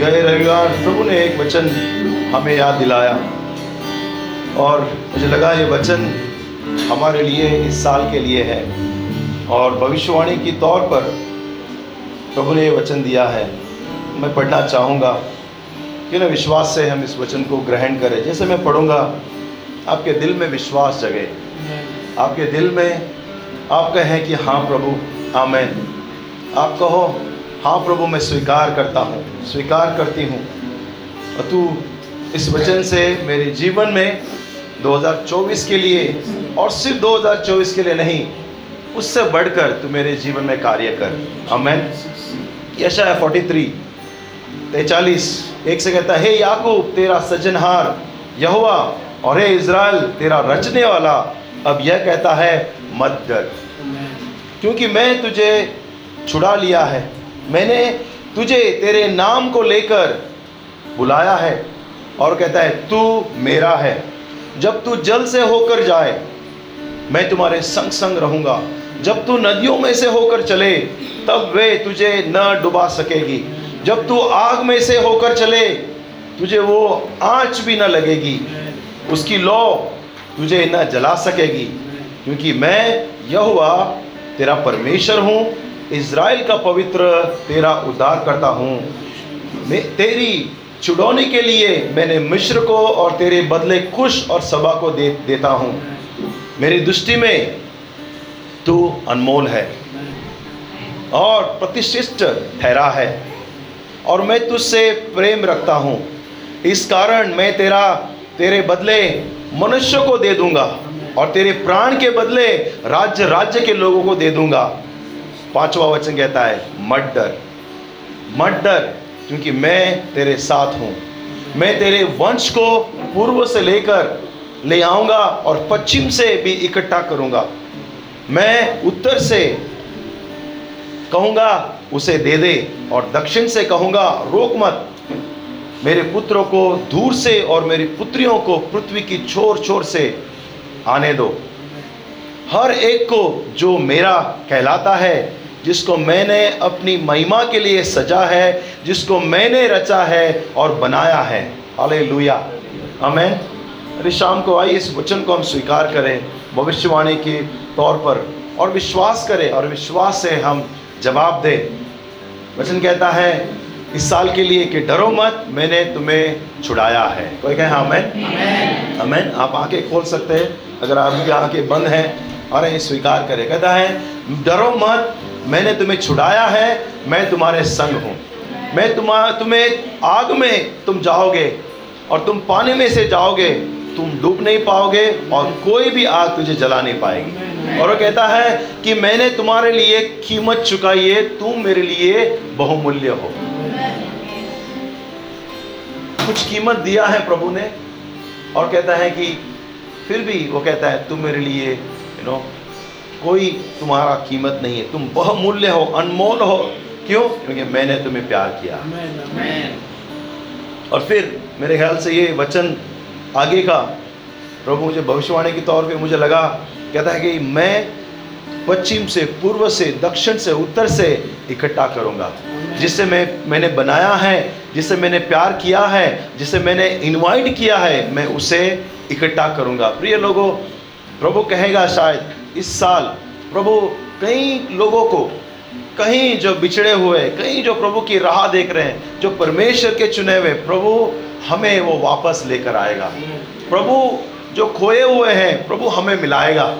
गए रविवार, प्रभु ने एक वचन हमें याद दिलाया। और मुझे लगा ये वचन हमारे लिए, इस साल के लिए है। और भविष्यवाणी की तौर पर प्रभु ने ये वचन दिया है। मैं पढ़ना चाहूँगा कि ना विश्वास से हम इस वचन को ग्रहण करें। जैसे मैं पढ़ूँगा, आपके दिल में विश्वास जगे। आपके दिल में आप कहें कि हाँ प्रभु, आमेन। आप कहो हाँ प्रभु, मैं स्वीकार करता हूँ, स्वीकार करती हूँ। और तू इस वचन से मेरे जीवन में 2024 के लिए और सिर्फ़ 2024 के लिए नहीं, उससे बढ़कर तू मेरे जीवन में कार्य कर। आमेन। यशा है फोर्टी थ्री तैचालीस एक से कहता है, हे याकूब, तेरा सजनहार यहोवा और हे इज़राइल, तेरा रचने वाला। अब यह कहता है, मत डर, क्योंकि मैं तुझे छुड़ा लिया है। मैंने तुझे तेरे नाम को लेकर बुलाया है और कहता है, तू मेरा है। जब तू जल से होकर जाए, मैं तुम्हारे संग संग रहूँगा। जब तू नदियों में से होकर चले, तब वे तुझे न डुबा सकेगी। जब तू आग में से होकर चले, तुझे वो आँच भी न लगेगी। उसकी लौ तुझे न जला सकेगी, क्योंकि मैं यहोवा, तेरा परमेश्वर हूँ इज़राइल का पवित्र तेरा उद्धार करता हूँ। तेरी छुड़ौने के लिए मैंने मिश्र को और तेरे बदले खुश और सभा को दे, देता हूँ। मेरी दृष्टि में तू अनमोल है और प्रतिष्ठित ठहरा है और मैं तुझसे प्रेम रखता हूँ। इस कारण मैं तेरा, तेरे बदले मनुष्य को दे दूँगा और तेरे प्राण के बदले राज्य राज्य के लोगों को दे दूँगा। पांचवा वचन कहता है, मत डर। मत डर, क्योंकि मैं तेरे साथ हूँ। मैं तेरे वंश को पूर्व से लेकर ले आऊँगा और पश्चिम से भी इकट्ठा करूँगा। मैं उत्तर से कहूँगा, उसे दे दे, और दक्षिण से कहूँगा, रोक मत। मेरे पुत्रों को दूर से और मेरी पुत्रियों को पृथ्वी की छोर छोर से आने दो। हर एक को जो मेरा कहलाता है जिसको मैंने अपनी महिमा के लिए सजा है जिसको मैंने रचा है और बनाया है। हाले लुया हमें अरे शाम को आई इस वचन को हम स्वीकार करें भविष्यवाणी के तौर पर और विश्वास करें और विश्वास से हम जवाब दें। वचन कहता है इस साल के लिए कि डरो मत मैंने तुम्हें छुड़ाया है। कोई कहे हाँ मैं अमेन आप आँखें खोल सकते हैं अगर आपकी आँखें बंद हैं और स्वीकार करें। कहता है डरो मत मैंने तुम्हें छुड़ाया है, मैं तुम्हारे संग हूँ। मैं तुम्हारा तुम्हें आग में तुम जाओगे और तुम पानी में से जाओगे, तुम डूब नहीं पाओगे और कोई भी आग तुझे जला नहीं पाएगी। और वो कहता है कि मैंने तुम्हारे लिए कीमत चुकाई है, तुम मेरे लिए बहुमूल्य हो। कुछ कीमत दिया है प्रभु ने और कहता है कि फिर भी वो कहता है, तुम मेरे लिए यू नो कोई तुम्हारा कीमत नहीं है। तुम बहुमूल्य हो अनमोल हो। क्यों? क्योंकि मैंने तुम्हें प्यार किया। और फिर मेरे ख्याल से ये वचन आगे का प्रभु मुझे भविष्यवाणी के तौर पे मुझे लगा कहता है कि मैं पश्चिम से पूर्व से दक्षिण से उत्तर से इकट्ठा करूँगा। जिससे मैं मैंने बनाया है जिसे मैंने प्यार किया है जिसे मैंने इनवाइट किया है मैं उसे इकट्ठा करूँगा। प्रिय लोगों प्रभु कहेगा शायद इस साल प्रभु कई लोगों को, कहीं जो बिछड़े हुए, कहीं जो प्रभु की राह देख रहे हैं, जो परमेश्वर के चुने हुए, प्रभु हमें वो वापस लेकर आएगा। प्रभु जो खोए हुए हैं, प्रभु हमें मिलाएगा।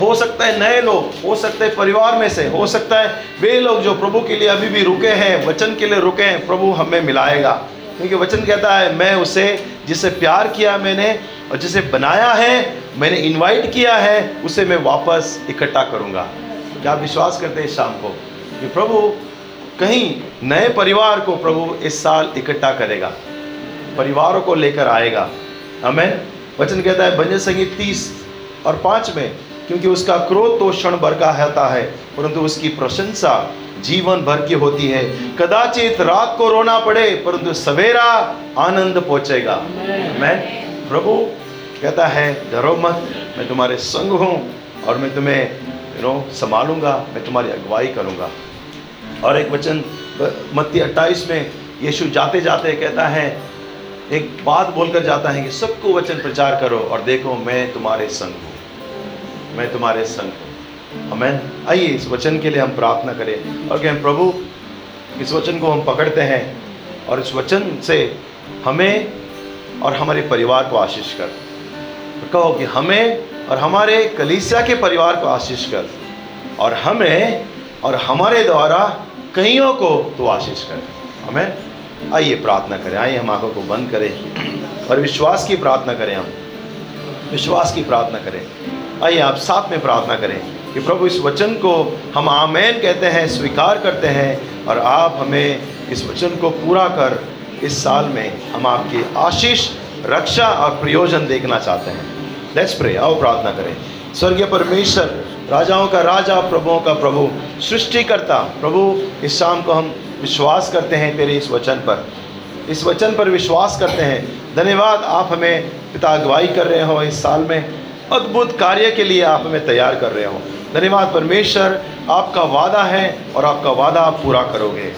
हो सकता है नए लोग, हो सकते हैं परिवार में से, हो सकता है वे लोग जो प्रभु के लिए अभी भी रुके हैं, वचन के लिए रुके हैं, प्रभु हमें मिलाएगा। क्योंकि वचन कहता है, मैं उसे, जिसे प्यार किया मैंने और जिसे बनाया है, मैंने इनवाइट किया है, उसे मैं वापस इकट्ठा करूँगा। क्या आप विश्वास करते हैं शाम को? कि प्रभु, कहीं नए परिवार को प्रभु इस साल इकट्ठा करेगा, परिवारों को लेकर आएगा। हमें वचन कहता है भजन संगीत तीस और पाँच में, क्योंकि उसका क्रोध तो क्षण भर का रहता है, परंतु उसकी प्रशंसा जीवन भर की होती है। कदाचित रात को रोना पड़े, परंतु सवेरा आनंद पहुंचेगा। मैं प्रभु कहता है, डरो मत, मैं तुम्हारे संग हूँ और मैं तुम्हें यू नो संभालूँगा, मैं तुम्हारी अगुवाई करूँगा। और एक वचन मत्ती अट्ठाईस में यीशु जाते जाते कहता है, एक बात बोलकर जाता है कि सबको वचन प्रचार करो और देखो, मैं तुम्हारे संग हूँ। मैं तुम्हारे संग हूँ। हमें आइए इस वचन के लिए हम प्रार्थना करें और कहें, प्रभु, इस वचन को हम पकड़ते हैं और इस वचन से हमें और हमारे परिवार को आशीष कर। तो कहो कि हमें और हमारे कलीसिया के परिवार को आशीष कर और हमें और हमारे द्वारा कईयों को तो आशीष कर। हमें आइए प्रार्थना करें। आइए हम आँखों को बंद करें और विश्वास की प्रार्थना करें हम। विश्वास की प्रार्थना करें। आइए आप साथ में प्रार्थना करें। कि प्रभु इस वचन को हम आमेन कहते हैं, स्वीकार करते हैं और आप हमें इस वचन को पूरा कर इस साल में हम आपकी आशीष, रक्षा और प्रयोजन देखना चाहते हैं। लेट्स प्रे आओ प्रार्थना करें। स्वर्गीय परमेश्वर, राजाओं का राजा, प्रभुओं का प्रभु, सृष्टिकर्ता, प्रभु, इस शाम को हम विश्वास करते हैं तेरे इस वचन पर। इस वचन पर विश्वास करते हैं। धन्यवाद, आप हमें पिता अगुवाई कर रहे हो इस साल में। अद्भुत कार्य के लिए आप हमें तैयार कर रहे हो। धन्यवाद परमेश्वर, आपका वादा है और आपका वादा आप पूरा करोगे।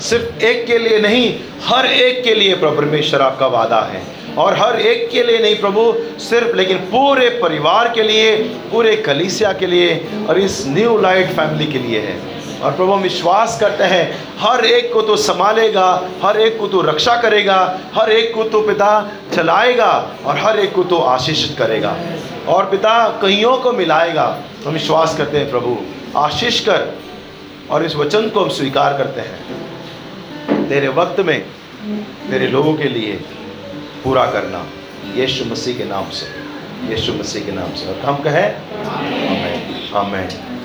सिर्फ़ एक के लिए नहीं, हर एक के लिए प्रभु परमेश्वर आपका वादा है। और हर एक के लिए नहीं प्रभु, सिर्फ़ लेकिन पूरे परिवार के लिए, पूरे कलीसिया के लिए और इस न्यू लाइट फैमिली के लिए है। और प्रभु हम विश्वास करते हैं, हर एक को तो संभालेगा, हर एक को तो रक्षा करेगा, हर एक को तो पिता चलाएगा और हर एक को तो आशीषित करेगा। और पिता कईयों को मिलाएगा। हम विश्वास करते हैं प्रभु। आशीष कर और इस वचन को हम स्वीकार करते हैं। तेरे वक्त में, तेरे लोगों के लिए पूरा करना यीशु मसीह के नाम से, यीशु मसीह के नाम से। और हम कहें, आमेन। आमेन।